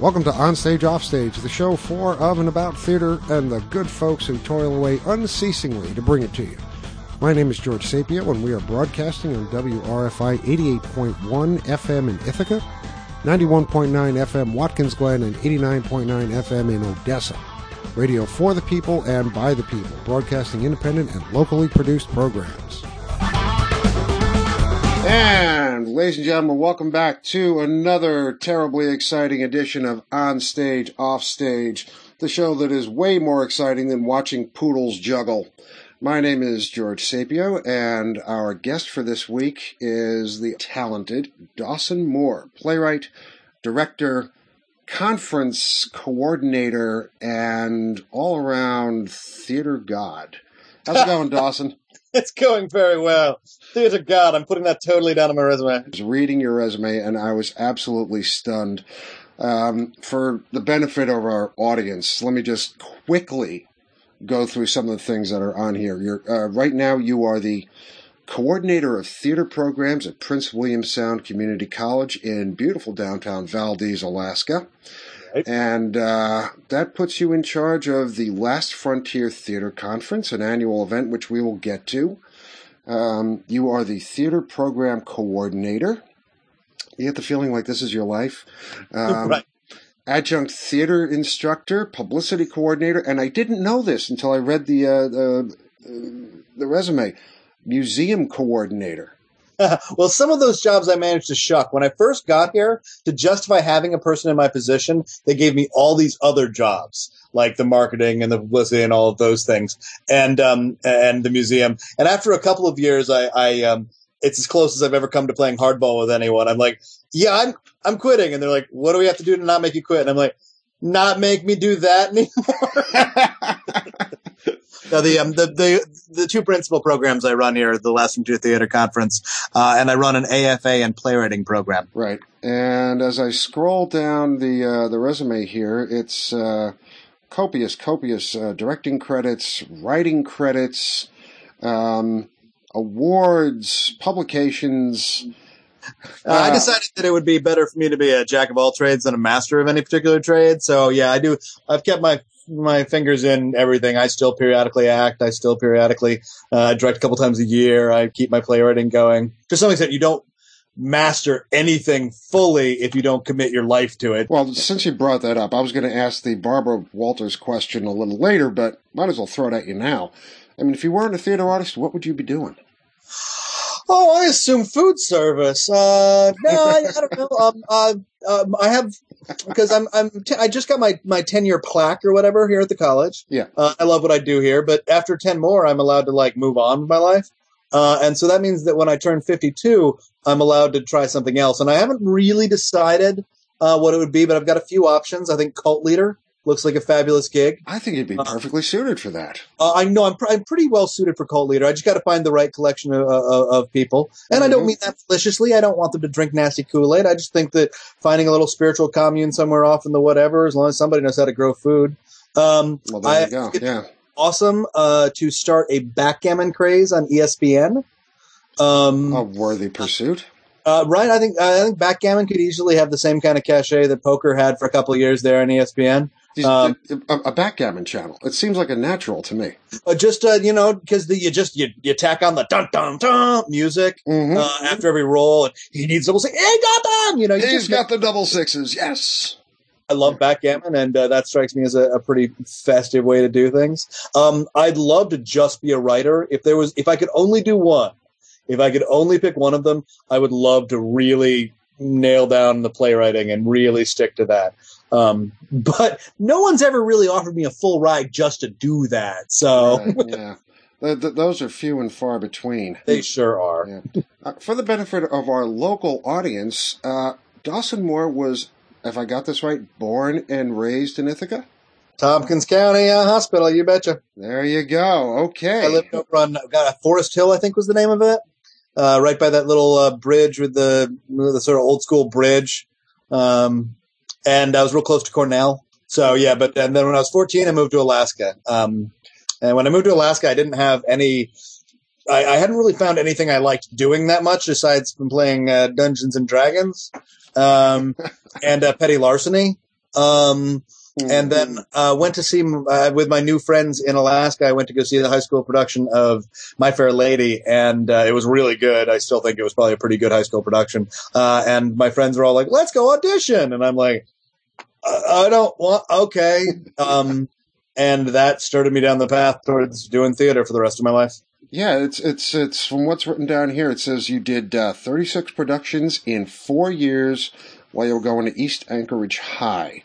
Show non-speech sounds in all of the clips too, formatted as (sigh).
Welcome to Onstage Offstage, the show for, of, and about theater and the good folks who toil away unceasingly to bring it to you. My name is George Sapio, and we are broadcasting on WRFI 88.1 FM in Ithaca, 91.9 FM Watkins Glen, and 89.9 FM in Odessa. Radio for the people and by the people, broadcasting independent and locally produced programs. And, ladies and gentlemen, welcome back to another terribly exciting edition of On Stage, Off Stage, the show that is way more exciting than watching poodles juggle. My name is George Sapio, and our guest for this week is the talented Dawson Moore, playwright, director, conference coordinator, and all around theater god. How's it (laughs) going, Dawson? (laughs) It's going very well. Theater God, I'm putting that totally down on my resume. I was reading your resume and I was absolutely stunned. Um, for the benefit of our audience, let me just quickly go through some of the things that are on here. Uh, right now, you are the coordinator of theater programs at Prince William Sound Community College in beautiful downtown Valdez, Alaska. Right. And uh, that puts you in charge of the Last Frontier Theater Conference, an annual event which we will get to. Um, you are the theater program coordinator. You get the feeling like this is your life. Um, (laughs) right. Adjunct theater instructor, publicity coordinator, and I didn't know this until I read the uh, the, uh, the resume. Museum coordinator. (laughs) well, some of those jobs I managed to shuck. When I first got here, to justify having a person in my position, they gave me all these other jobs, like the marketing and the publicity and all of those things, and um, and the museum. And after a couple of years, I, I um, it's as close as I've ever come to playing hardball with anyone. I'm like, yeah, I'm I'm quitting, and they're like, what do we have to do to not make you quit? And I'm like, not make me do that anymore. (laughs) (laughs) No, the, um, the the the two principal programs I run here are the Last Frontier Theater Conference, uh, and I run an AFA and playwriting program. Right. And as I scroll down the uh, the resume here, it's uh, copious, copious uh, directing credits, writing credits, um, awards, publications. Uh, I decided that it would be better for me to be a jack of all trades than a master of any particular trade. So yeah, I do. I've kept my my fingers in everything. I still periodically act. I still periodically uh, direct a couple times a year. I keep my playwriting going. To some extent, you don't master anything fully if you don't commit your life to it. Well, since you brought that up, I was going to ask the Barbara Walters question a little later, but might as well throw it at you now. I mean, if you weren't a theater artist, what would you be doing? Oh, I assume food service. Uh, no, I, I don't know. Um, uh, um, I have because I'm I'm t- I just got my my ten year plaque or whatever here at the college. Yeah. Uh, I love what I do here, but after ten more, I'm allowed to like move on with my life. Uh, and so that means that when I turn 52, I'm allowed to try something else. And I haven't really decided uh, what it would be, but I've got a few options. I think cult leader looks like a fabulous gig. I think you'd be perfectly suited for that. Uh, I know I'm, pr- I'm pretty well suited for cult leader. I just got to find the right collection of, of, of people, and I don't Mhm. mean that maliciously. I don't want them to drink nasty Kool Aid. I just think that finding a little spiritual commune somewhere off in the whatever, as long as somebody knows how to grow food. Um, Well, there I you go. Yeah. awesome uh, to start a backgammon craze on ESPN. Um, A worthy pursuit. uh, right, I think I think backgammon could easily have the same kind of cachet that poker had for a couple of years there on ESPN. Um, a, a backgammon channel. It seems like a natural to me. Uh, just uh, you know, because you just you, you tack on the dun dun dun music Mhm. uh, after every roll, and he needs double say, "Hey, got them!" You know, you He's just got the double sixes. Yes. I love backgammon, and uh, that strikes me as a, a pretty festive way to do things. Um, I'd love to just be a writer. If there was, if I could only do one, if I could only pick one of them, I would love to really nail down the playwriting and really stick to that. Um, (laughs) but no one's ever really offered me a full ride just to do that. So Right, yeah. Th- th- those are few and far between. they sure are. Yeah. Uh, for the benefit of our local audience, uh, Dawson Moore was, if I got this right, born and raised in Ithaca. Tompkins County uh, Hospital, you betcha. There you go. Okay. I lived over on got a Forest Hill, I think was the name of it, uh, right by that little uh, bridge with the the sort of old school bridge. Um, and I was real close to Cornell. So yeah, but and then when I was 14, I moved to Alaska. Um, and when I moved to Alaska, I didn't have any. I, I hadn't really found anything I liked doing that much aside from playing uh, Dungeons and Dragons um, (laughs) and uh, petty larceny. Um, and then uh, went to see uh, with my new friends in Alaska. I went to go see the high school production of My Fair Lady, and uh, it was really good. I still think it was probably a pretty good high school production. Uh, and my friends were all like, "Let's go audition," and I'm like, "I, I don't want." Okay, um, and that started me down the path towards doing theater for the rest of my life. Yeah, it's it's it's from what's written down here. It says you did uh, 36 productions in four years while you were going to East Anchorage High.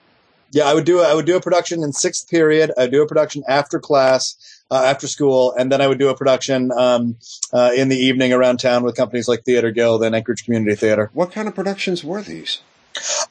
Yeah, I would do I would do a production in sixth period. I'd do a production after class, uh, after school, and then I would do a production um, uh, in the evening around town with companies like Theater Guild and Anchorage Community Theater. What kind of productions were these?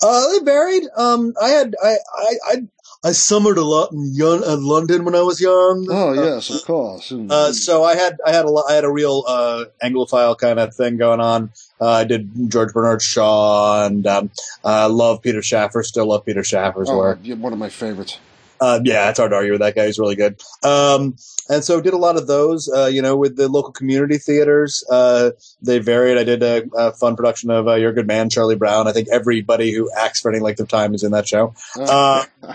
Uh, they varied. Um, I had I, I I I summered a lot in young, uh, London when I was young. Oh yes, of course. Uh, so I had I had a lot, I had a real uh, Anglophile kind of thing going on. Uh, I did George Bernard Shaw and um, I love Peter Shaffer. Still love Peter Shaffer's oh, work. One of my favorites. Uh, yeah, it's hard to argue with that guy. He's really good. Um, and so did a lot of those, uh, you know, with the local community theaters. Uh, they varied. I did a, a fun production of uh, You're a Good Man, Charlie Brown. I think everybody who acts for any length of time is in that show. Uh, (laughs)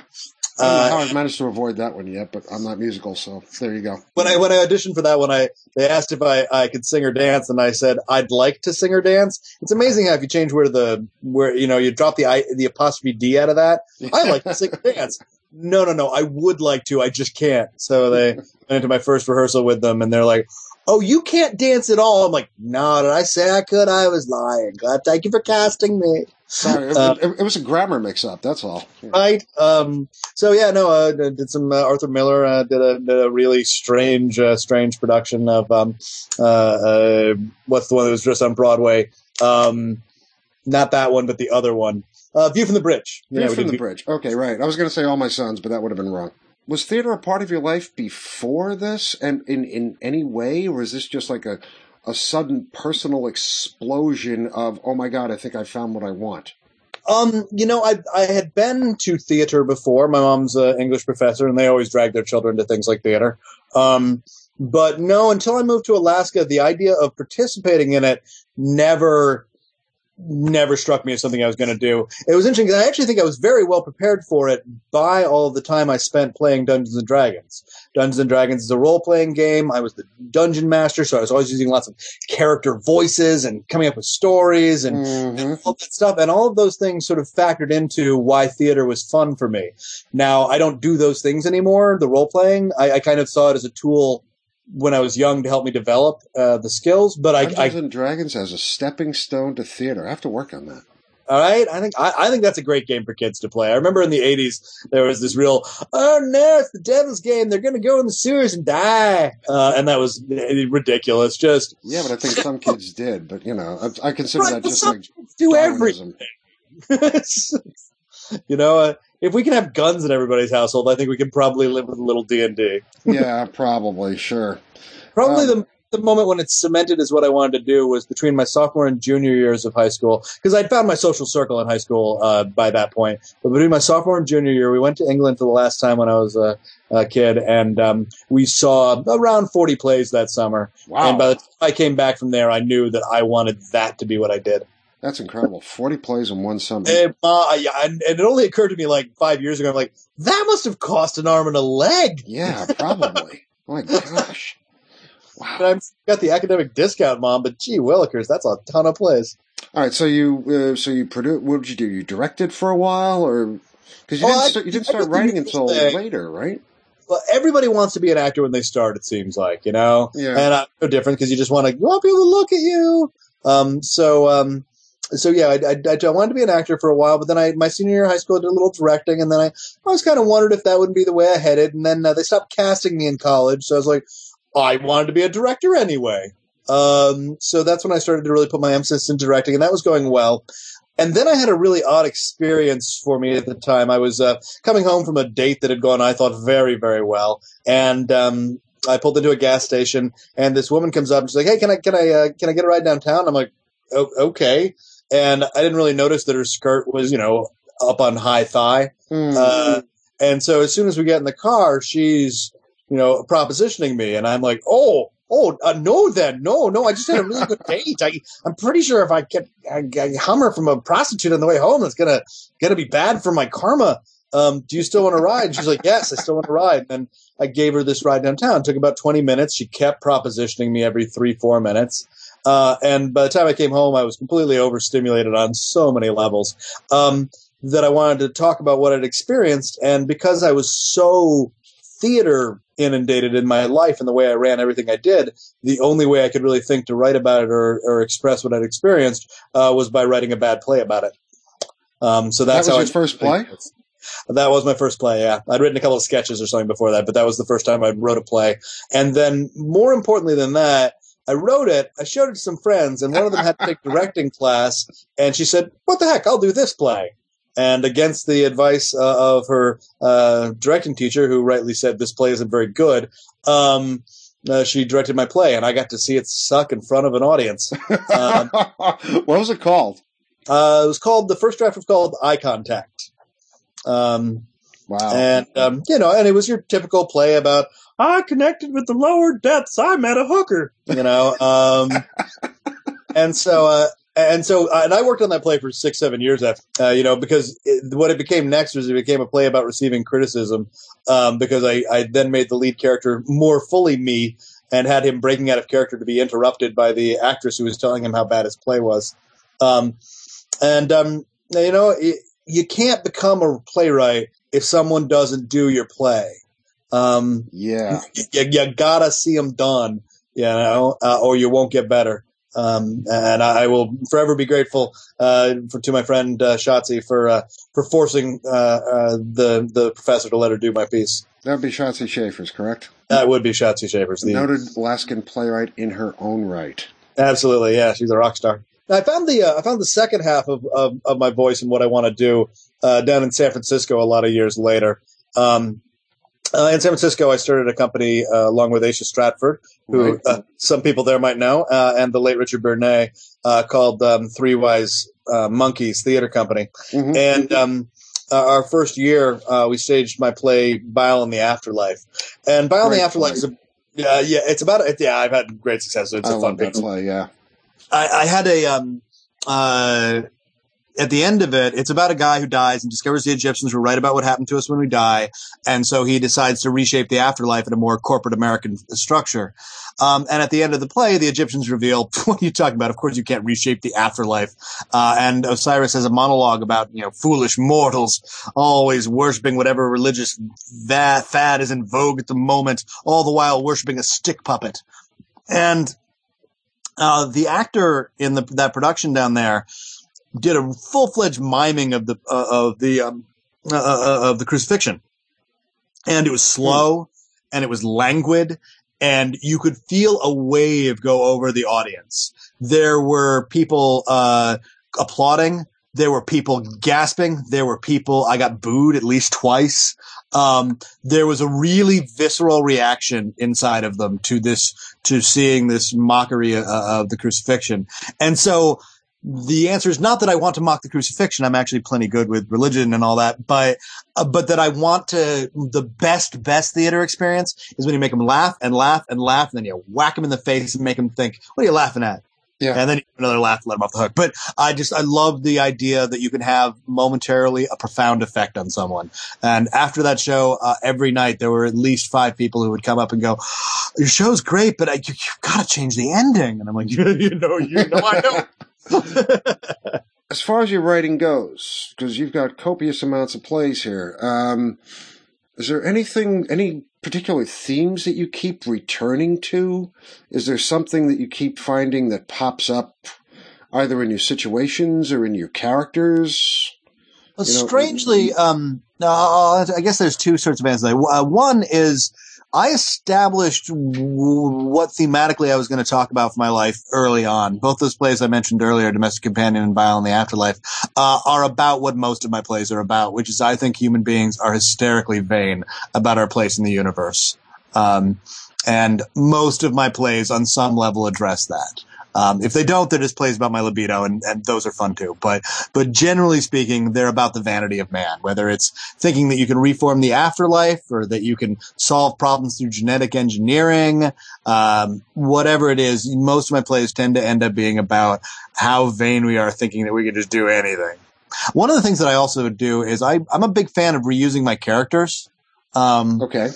I know how I've managed to avoid that one yet, but I'm not musical, so there you go. When I when I auditioned for that one, I they asked if I, I could sing or dance, and I said I'd like to sing or dance. It's amazing how if you change where the where you know you drop the I, the apostrophe d out of that, I like to sing or dance. (laughs) No, no, no, I would like to, I just can't. So they went into my first rehearsal with them, and they're like, "Oh, you can't dance at all." I'm like, "No, did I say I could? I was lying. God, thank you for casting me." Sorry, it, Uh, it, it was a grammar mix-up. That's all. Yeah. right? Um, so yeah, no, uh, did some uh, Arthur Miller uh, did a did a really strange, uh, strange production of um, uh, uh, what's the one that was just on Broadway? Um, not that one, but the other one, uh, View from the Bridge. View Yeah, from the bridge. Okay, right. I was going to say All My Sons, but that would have been wrong. Was theater a part of your life before this, and in in any way, or is this just like a a sudden personal explosion of oh my god, I think I found what I want? Um, you know, I I had been to theater before. My mom's an English professor, and they always drag their children to things like theater. Um, but no, until I moved to Alaska, the idea of participating in it never never struck me as something I was going to do. It was interesting because I actually think I was very well prepared for it by all of the time I spent playing Dungeons and Dragons. Dungeons and Dragons is a role playing game. I was the dungeon master, so I was always using lots of character voices and coming up with stories and hmm all that stuff. And all of those things sort of factored into why theater was fun for me. Now, I don't do those things anymore, the role playing. I, I kind of saw it as a tool when I was young to help me develop uh, the skills. But I, Dungeons I, and Dragons as a stepping stone to theater. I have to work on that. all right, I think I, I think that's a great game for kids to play. I remember in the '80s there was this real, oh no, it's the devil's game. They're going to go in the sewers and die, uh, and that was ridiculous. Just Yeah, but I think some kids (laughs) did. But you know, I, I consider Right, that just like do everything. (laughs) You know, uh, if we can have guns in everybody's household, I think we can probably live with a little D and D. Yeah, (laughs) probably, sure. Probably Um, the the moment when it's cemented is what I wanted to do was between my sophomore and junior years of high school because I'd found my social circle in high school uh, by that point. But between my sophomore and junior year, we went to England for the last time when I was a, a kid, and um, we saw around forty plays that summer. Wow, And by the time I came back from there, I knew that I wanted that to be what I did. That's incredible. Forty plays in one summer. And, uh, yeah, and, and it only occurred to me like five years ago. I'm like, that must have cost an arm and a leg. Yeah, probably. (laughs) my gosh. Wow. I've got the academic discount, mom. But gee, willikers, that's a ton of plays. All right, so you uh, so you produced. What did you do? You directed for a while, or because you Oh, didn't I- start, you didn't I start did writing until thing. later, right? Well, everybody wants to be an actor when they start. It seems like you know, Yeah. and I'm no different because you just want to you want people to look at you. Um, so um, so yeah, I, I, I wanted to be an actor for a while, but then I my senior year of high school I did a little directing, and then I I was kind of wondered if that wouldn't be the way I headed, and then uh, they stopped casting me in college, so I was like, I wanted to be a director anyway. Um, so that's when I started to really put my emphasis in directing, and that was going well. And then I had a really odd experience for me at the time. I was uh, coming home from a date that had gone, I thought, very, very well, and um, I pulled into a gas station, and this woman comes up and she's like, "Hey, can I can I uh, can I get a ride downtown?" I'm like, "O- "Okay," and I didn't really notice that her skirt was, you know, up on high thigh. Hmm. Uh, and so as soon as we get in the car, she's, you know, propositioning me. And I'm like, oh, Oh uh, no, then no, no. I just had a really good (laughs) date. I, I'm pretty sure if I get a, a Hummer from a prostitute on the way home, it's gonna gonna be bad for my karma. Um, do you still want to ride? She's like, yes, I still want to ride. And I gave her this ride downtown. It took about 20 minutes. She kept propositioning me every three, four minutes. Uh, and by the time I came home, I was completely overstimulated on so many levels um, that I wanted to talk about what I'd experienced. And because I was so theater inundated in my life and the way I ran everything I did, the only way I could really think to write about it or, or express what I'd experienced uh, was by writing a bad play about it. Um, so that's that was how your I, first play. That was my first play. Yeah, I'd written a couple of sketches or something before that, but that was the first time I wrote a play. And then, more importantly than that, I wrote it. I showed it to some friends, and one of them had to take directing class. And she said, "What the heck? I'll do this play." And against the advice uh, of her uh, directing teacher, who rightly said this play isn't very good, um, uh, she directed my play, and I got to see it suck in front of an audience. Um, (laughs) what was it called? uh, it was called the first draft was called Eye Contact. Um, Wow. and um, you know, and it was your typical play about I connected with the lower depths. I met a hooker, you know. Um, and so, uh, and so, uh, and I worked on that play for six, seven years after, uh, you know, because it, what it became next was it became a play about receiving criticism, um, because I, I then made the lead character more fully me and had him breaking out of character to be interrupted by the actress who was telling him how bad his play was. Um, and, um, you know, it, you can't become a playwright if someone doesn't do your play. Um, yeah. you, you gotta see them done, you know, uh, or you won't get better. Um, and I, will forever be grateful uh, for, to my friend uh, Shotzi for uh, for forcing uh, uh, the the professor to let her do my piece. That would be Shotzi Schaefer's, correct? That would be Shotzi Schaefer's. The, Noted Alaskan playwright in her own right. Absolutely, yeah, she's a rock star. I found the uh, I found the second half of, of, of my voice and what I want to do uh, down in San Francisco a lot of years later. Um, uh, in San Francisco, I started a company uh, along with Aisha Stratford, who Right. uh, some people there might know, uh, and the late Richard Bernet, uh, called um, Three Wise uh, Monkeys Theater Company. Mhm. And um, uh, our first year, uh, we staged my play "Bile in the Afterlife," and "Bile in the Great Afterlife" is a yeah, yeah, it's about it. Yeah, I've had great success. It's I a fun love that piece. play, yeah. I, I had a um uh at the end of it, it's about a guy who dies and discovers the Egyptians were right about what happened to us when we die, and so he decides to reshape the afterlife in a more corporate American structure. Um, and at the end of the play, the Egyptians reveal, (laughs) "What are you talking about? Of course, you can't reshape the afterlife." Uh, and Osiris has a monologue about you know foolish mortals always worshiping whatever religious va- fad is in vogue at the moment, all the while worshiping a stick puppet. And uh, the actor in the, that production down there did a full fledged miming of the uh, of the um, uh, uh, of the crucifixion, and it was slow and it was languid, and you could feel a wave go over the audience. There were people uh, applauding. There were people gasping. There were people. I got booed at least twice. Um, there was a really visceral reaction inside of them to this, to seeing this mockery uh, of the crucifixion. And so the answer is not that I want to mock the crucifixion. I'm actually plenty good with religion and all that, but, uh, but that I want to, the best, best theater experience is when you make them laugh and laugh and laugh and then you whack them in the face and make them think, what are you laughing at? Yeah. And then another laugh, let them off the hook. But I just, I love the idea that you can have momentarily a profound effect on someone. And after that show, uh, every night there were at least five people who would come up and go, "Your show's great, but I, you, you've got to change the ending." And I'm like, "You, (laughs) you know, you know, I know." (laughs) As far as your writing goes, because you've got copious amounts of plays here, um, is there anything, any particular themes that you keep returning to? Is there something that you keep finding that pops up either in your situations or in your characters? Well, You know- strangely, um, uh, I guess there's two sorts of answers. Uh, one is I established w- what thematically I was going to talk about for my life early on. Both those plays I mentioned earlier, Domestic Companion and Bile in the Afterlife, uh, are about what most of my plays are about, which is I think human beings are hysterically vain about our place in the universe. Um, and most of my plays on some level address that. Um, if they don't, they're just plays about my libido, and, and those are fun too. But but generally speaking, they're about the vanity of man. Whether it's thinking that you can reform the afterlife, or that you can solve problems through genetic engineering, um, whatever it is, most of my plays tend to end up being about how vain we are, thinking that we can just do anything. One of the things that I also do is I, I'm a big fan of reusing my characters. Um, Okay.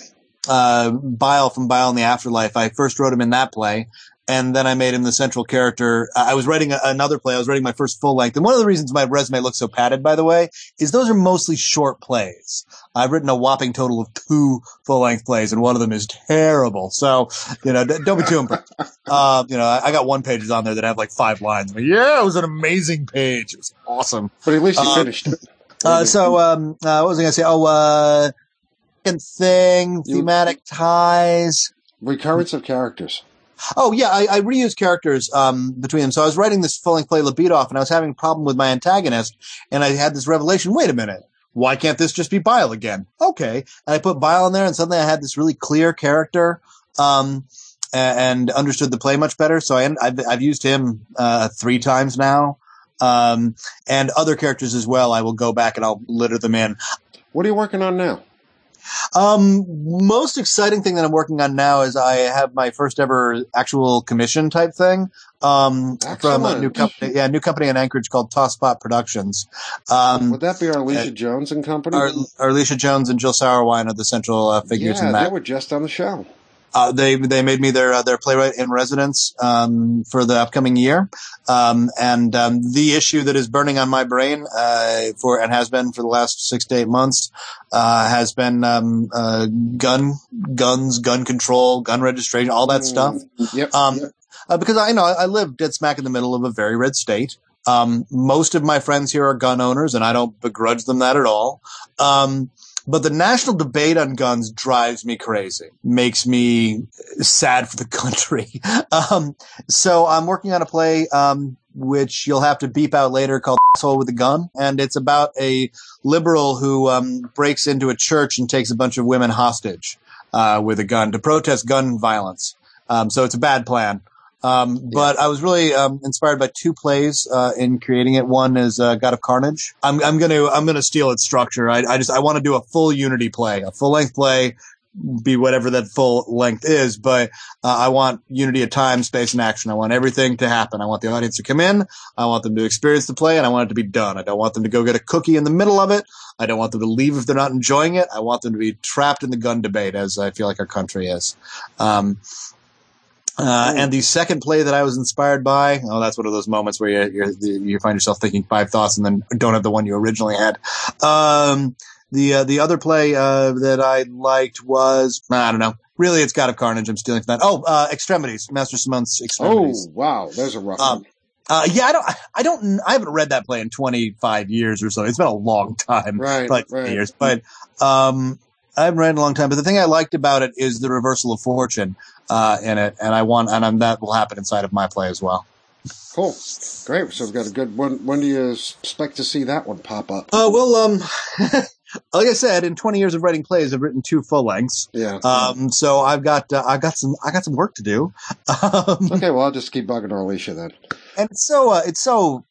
uh, Bile from Bile in the Afterlife. I first wrote him in that play, and then I made him the central character. I was writing a, another play. I was writing my first full length, and one of the reasons my resume looks so padded, by the way, is those are mostly short plays. I've written a whopping total of two full length plays, and one of them is terrible. So, you know, d- don't be too impressed. (laughs) Uh, you know, I, I got one pages on there that have like five lines. Yeah, it was an amazing page. It was awesome. But at least you Uh, finished it. Uh, so, um, uh, what was I going to say? Oh, uh, second thing, You- thematic ties. Recurrence of characters. Oh yeah, I, I reuse characters um, between them. So I was writing this full length play Libido and I was having a problem with my antagonist, and I had this revelation. Wait a minute, why can't this just be Bile again? Okay, and I put Bile in there, and suddenly I had this really clear character, um, and understood the play much better. So I, I've, I've used him uh, three times now, um, and other characters as well. I will go back and I'll litter them in. What are you working on now? Um, most exciting thing that I'm working on now is I have my first ever actual commission type thing. Um, from a new company, yeah, new company in Anchorage called Tosspot Productions. Um, Would that be our Alicia uh, Jones and company? our, Alicia Jones and Jill Sauerwein are the central uh, figures yeah, in they were just on the show. Uh, they they made me their uh, their playwright in residence um, for the upcoming year, um, and um, the issue that is burning on my brain uh, for and has been for the last six to eight months uh, has been um, uh, gun guns, gun control, gun registration, all that stuff. Mm, Yep. Um, yep. uh, because I know I I live dead smack in the middle of a very red state. Um, most of my friends here are gun owners, and I don't begrudge them that at all. Um, but the national debate on guns drives me crazy, makes me sad for the (laughs) country. um, so I'm working on a play, um, which you'll have to beep out later called (laughs) Asshole with a Gun. And it's about a liberal who, um, breaks into a church and takes a bunch of women hostage, uh, with a gun to protest gun violence. Um, so it's a bad plan. Um, but I was really um, inspired by two plays uh, in creating it. One is uh, God of Carnage. I'm, I'm gonna I'm gonna steal its structure. I, I just I want to do a full Unity play, a full length play, be whatever that full length is. But uh, I want Unity of time, space, and action. I want everything to happen. I want the audience to come in. I want them to experience the play, and I want it to be done. I don't want them to go get a cookie in the middle of it. I don't want them to leave if they're not enjoying it. I want them to be trapped in the gun debate, as I feel like our country is. Um, uh, and the second play that I was inspired by, oh, that's one of those moments where you you you find yourself thinking five thoughts and then don't have the one you originally had. Um, the uh, the other play uh, that I liked was I don't know. Really, it's God of Carnage. I'm stealing from that. Oh, uh, Extremities, Mastrosimone's extremities. Oh, wow. There's a rough Um, one. Uh, yeah, I don't, I don't, I haven't read that play in 25 years or so. It's been a long time Right, like right. years. But um, I haven't read in a long time. But the thing I liked about it is the reversal of fortune uh, in it, and I want, and I'm, that will happen inside of my play as well. Cool. Great. So we've got a good one. When do you expect to see that one pop up? Uh, well, um, (laughs) like I said, in 20 years of writing plays, I've written two full lengths. Yeah. Um, so I've got, uh, I've got some, I got some work to do. (laughs) Um, okay. Well, I'll just keep bugging Alicia then. and it's so, uh, it's so.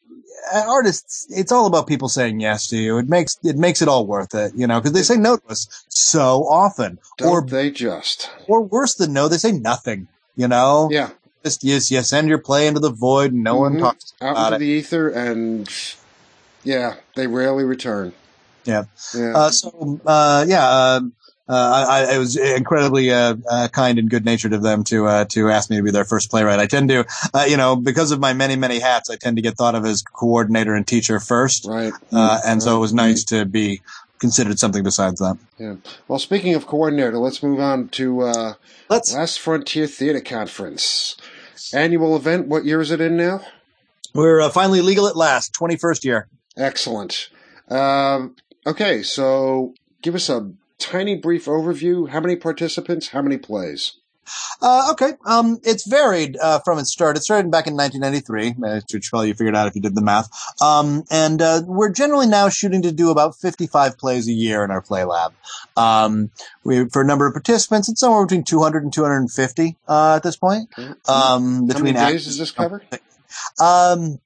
Uh, Artists, it's all about people saying yes to you. It makes it makes it all worth it, you know, because they say no to us so often, Don't or they just? or worse than no, they say nothing. You know, Yeah. just yes, you send your play into the void, and no one Mhm. talks Out about into it. the ether, and yeah, they rarely return. Yeah. Yeah. Uh, so uh, yeah, um, uh, I, I, it was incredibly uh, uh, kind and good natured of them to uh, to ask me to be their first playwright. I tend to, uh, you know, because of my many many hats, I tend to get thought of as coordinator and teacher first, right. uh, and so it was nice to be considered something besides that. Yeah. Well, speaking of coordinator, let's move on to uh, Let's. Last Frontier Theater Conference. Annual event. What year is it in now? We're uh, finally legal at last, twenty first year. Excellent. Um, okay, so give us a tiny brief overview. How many participants? How many plays? Uh, okay. Um, it's varied uh, from its start. It started back in 1993, uh, which probably you figured out if you did the math. Um, and uh, we're generally now shooting to do about 55 plays a year in our play lab. Um, we for a number of participants, it's somewhere between 200 and 250 uh, at this point. Um, between How many days does this cover? Um,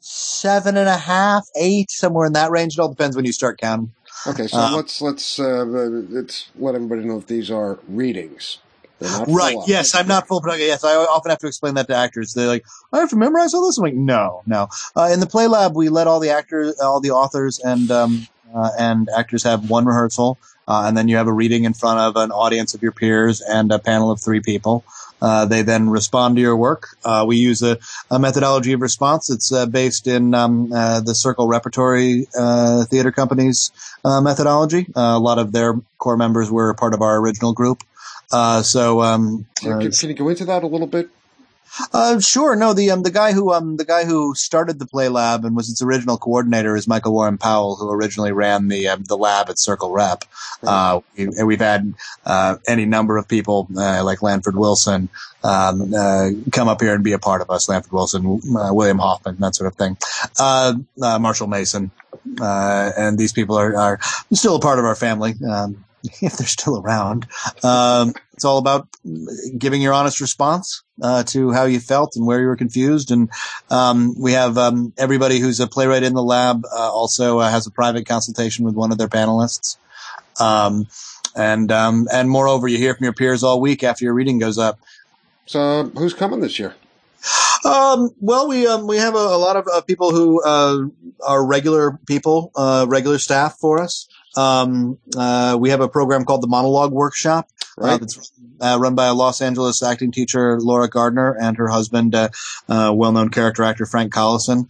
seven and a half, eight, somewhere in that range. It all depends when you start counting. Okay, so uh, let's let's uh, let's let everybody know that these are readings. Right. Yes, I'm not full production. Yes, I often have to explain that to actors. They're like, I have to memorize all this. I'm like, no, no. Uh, in the play lab, we let all the actors, all the authors, and um, uh, and actors have one rehearsal, uh, and then you have a reading in front of an audience of your peers and a panel of three people. Uh, they then respond to your work. Uh, we use a, a, methodology of response. It's uh, based in um, uh, the Circle Repertory uh, Theater Company's uh, methodology. a lot of their core members were part of our original group. so, um, can, can, you go into that a little bit? Uh, sure. No, the um, the guy who um, the guy who started the Play Lab and was its original coordinator is Michael Warren Powell, who originally ran the um, the lab at Circle Rep. Uh, we, we've had uh, any number of people uh, like Lanford Wilson um, uh, come up here and be a part of us. Lanford Wilson, uh, William Hoffman, that sort of thing. Uh Marshall Mason, uh and these people are, are still a part of our family. Um, (laughs) if they're still around. Um, it's all about giving your honest response uh, to how you felt and where you were confused. And um, we have um, everybody who's a playwright in the lab uh, also uh, has a private consultation with one of their panelists. Um, and um, and moreover, you hear from your peers all week after your reading goes up. So, who's coming this year? Um, well, we um, we have a, a lot of uh, people who uh, are regular people, uh, regular staff for us. Um, uh, we have a program called the Monologue Workshop. Uh, right. that's uh, run by a Los Angeles acting teacher, Laura Gardner, and her husband, well-known character actor Frank Collison.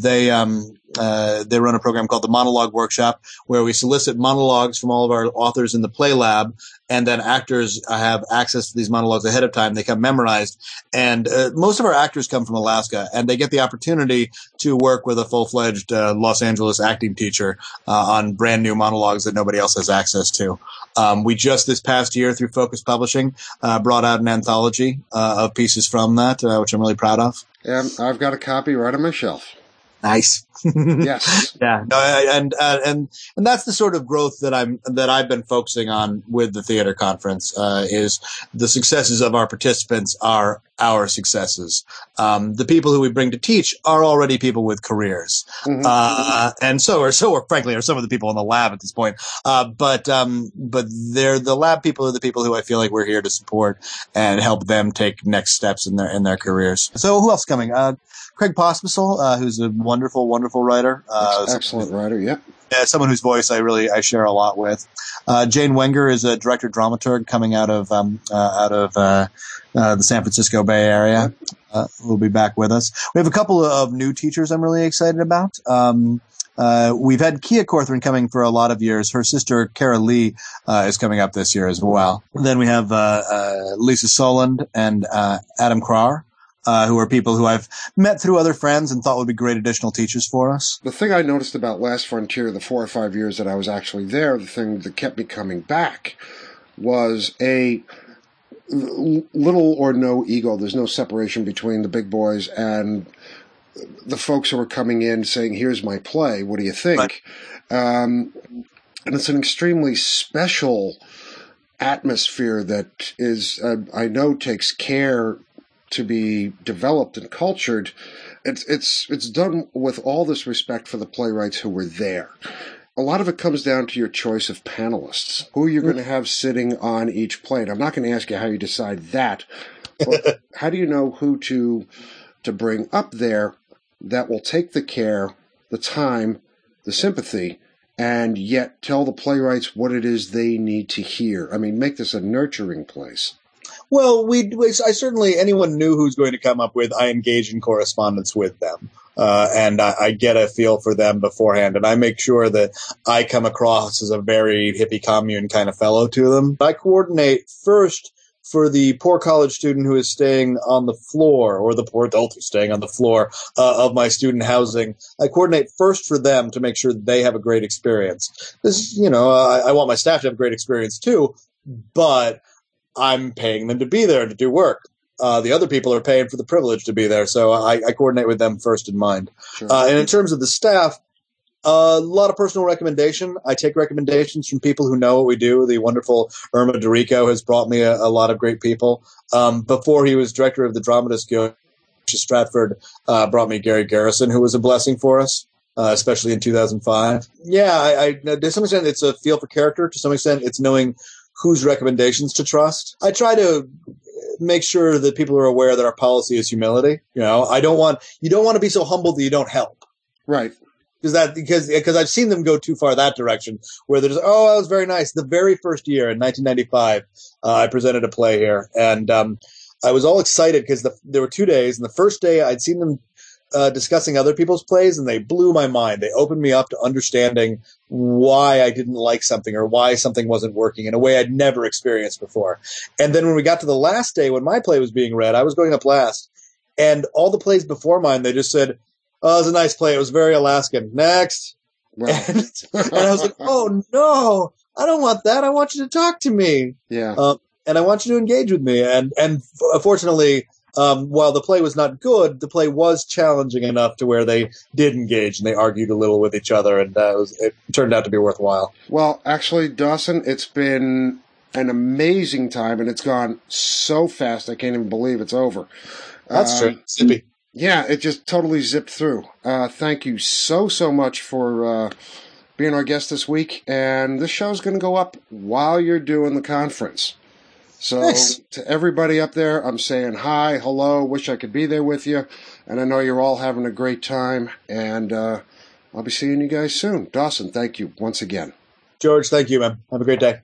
they um, uh, they run a program called the Monologue Workshop, where we solicit monologues from all of our authors in the Play Lab, and then actors have access to these monologues ahead of time. They come memorized, and uh, most of our actors come from Alaska, and they get the opportunity to work with a full fledged uh, Los Angeles acting teacher uh, on brand new monologues that nobody else has access to. Um, we just this past year through Focus Publishing uh, brought out an anthology of pieces from that, which I'm really proud of. And I've got a copy right on my shelf. Nice. yes. (laughs) Yeah. No, and uh, and and that's the sort of growth that I'm that I've been focusing on with the theater conference. Uh, is the successes of our participants are our successes. Um, the people who we bring to teach are already people with careers, mm-hmm. uh, and so are so are frankly are some of the people in the lab at this point. Uh, but um, but they're the lab people are the people who I feel like we're here to support and help them take next steps in their in their careers. So who else coming? Uh, Craig Pospisil, uh, who's a wonderful, wonderful writer. Uh, excellent writer. Yeah. Yeah, someone whose voice I really I share a lot with. Uh, Jane Wenger is a director dramaturg coming out of um, uh, out of uh, uh the San Francisco Bay Area. Uh, who'll be back with us. We have a couple of new teachers I'm really excited about. Um, uh, we've had Kia Corthron coming for a lot of years. Her sister Kara Lee is coming up this year as well. Then we have Lisa Soland and Adam Kraar uh, who are people who I've met through other friends and thought would be great additional teachers for us. The thing I noticed about Last Frontier, the four or five years that I was actually there, the thing that kept me coming back was a little or no ego. There's no separation between the big boys and the folks who are coming in saying, "Here's my play. What do you think?" Right. Um, and it's an extremely special atmosphere that is, uh, I know, takes care to be developed and cultured, it's it's it's done with all this respect for the playwrights who were there. A lot of it comes down to your choice of panelists, who you're hmm. going to have sitting on each plate. I'm not going to ask you how you decide that. But (laughs) how do you know who to to bring up there that will take the care, the time, the sympathy, and yet tell the playwrights what it is they need to hear? I mean, make this a nurturing place. Well, we, I certainly anyone knew who's going to come up with. I engage in correspondence with them, uh, and I, I, get a feel for them beforehand, and I make sure that I come across as a very hippie commune kind of fellow to them. I coordinate first for the poor college student who is staying on the floor, or the poor adult who's staying on the floor uh, of my student housing. I coordinate first for them to make sure they have a great experience. This, you know, I, I want my staff to have a great experience too, but I'm paying them to be there to do work. Uh, the other people are paying for the privilege to be there, so I, I coordinate with them first in mind. Sure. Uh, and in terms of the staff, a lot of personal recommendation. I take recommendations from people who know what we do. The wonderful Irma Dorico has brought me a, a lot of great people. Um, before he was director of the Dramatist Guild, Stratford uh, brought me Gary Garrison, who was a blessing for us. Uh, especially in 2005. Yeah, I, I, to some extent, it's a feel for character. To some extent, it's knowing whose recommendations to trust. I try to make sure that people are aware that our policy is humility. You know, I don't want you don't want to be so humble that you don't help. Right. Because that because because I've seen them go too far that direction where there's oh that was very nice. The very first year in 1995, uh, I presented a play here and um, I was all excited because the, there were two days and the first day I'd seen them uh, discussing other people's plays, and they blew my mind. They opened me up to understanding why I didn't like something or why something wasn't working in a way I'd never experienced before. And then when we got to the last day, when my play was being read, I was going up last, and all the plays before mine, they just said, "Oh, it was a nice play. It was very Alaskan." Next, (laughs) and, and I was like, "Oh no, I don't want that. I want you to talk to me." yeah. Um, and I want you to engage with me. And and f- fortunately, um, while the play was not good, the play was challenging enough to where they did engage and they argued a little with each other, and uh, it, was, it turned out to be worthwhile. Well, actually, Dawson, it's been an amazing time, and it's gone so fast. I can't even believe it's over. That's Um, true. Sippy. Yeah, it just totally zipped through. Uh, thank you so, so much for uh, being our guest this week. And this show's going to go up while you're doing the conference. So, Nice. to everybody up there, I'm saying hi, hello, wish I could be there with you. And I know you're all having a great time. And uh, I'll be seeing you guys soon. Dawson, thank you once again. George, thank you, man. Have a great day.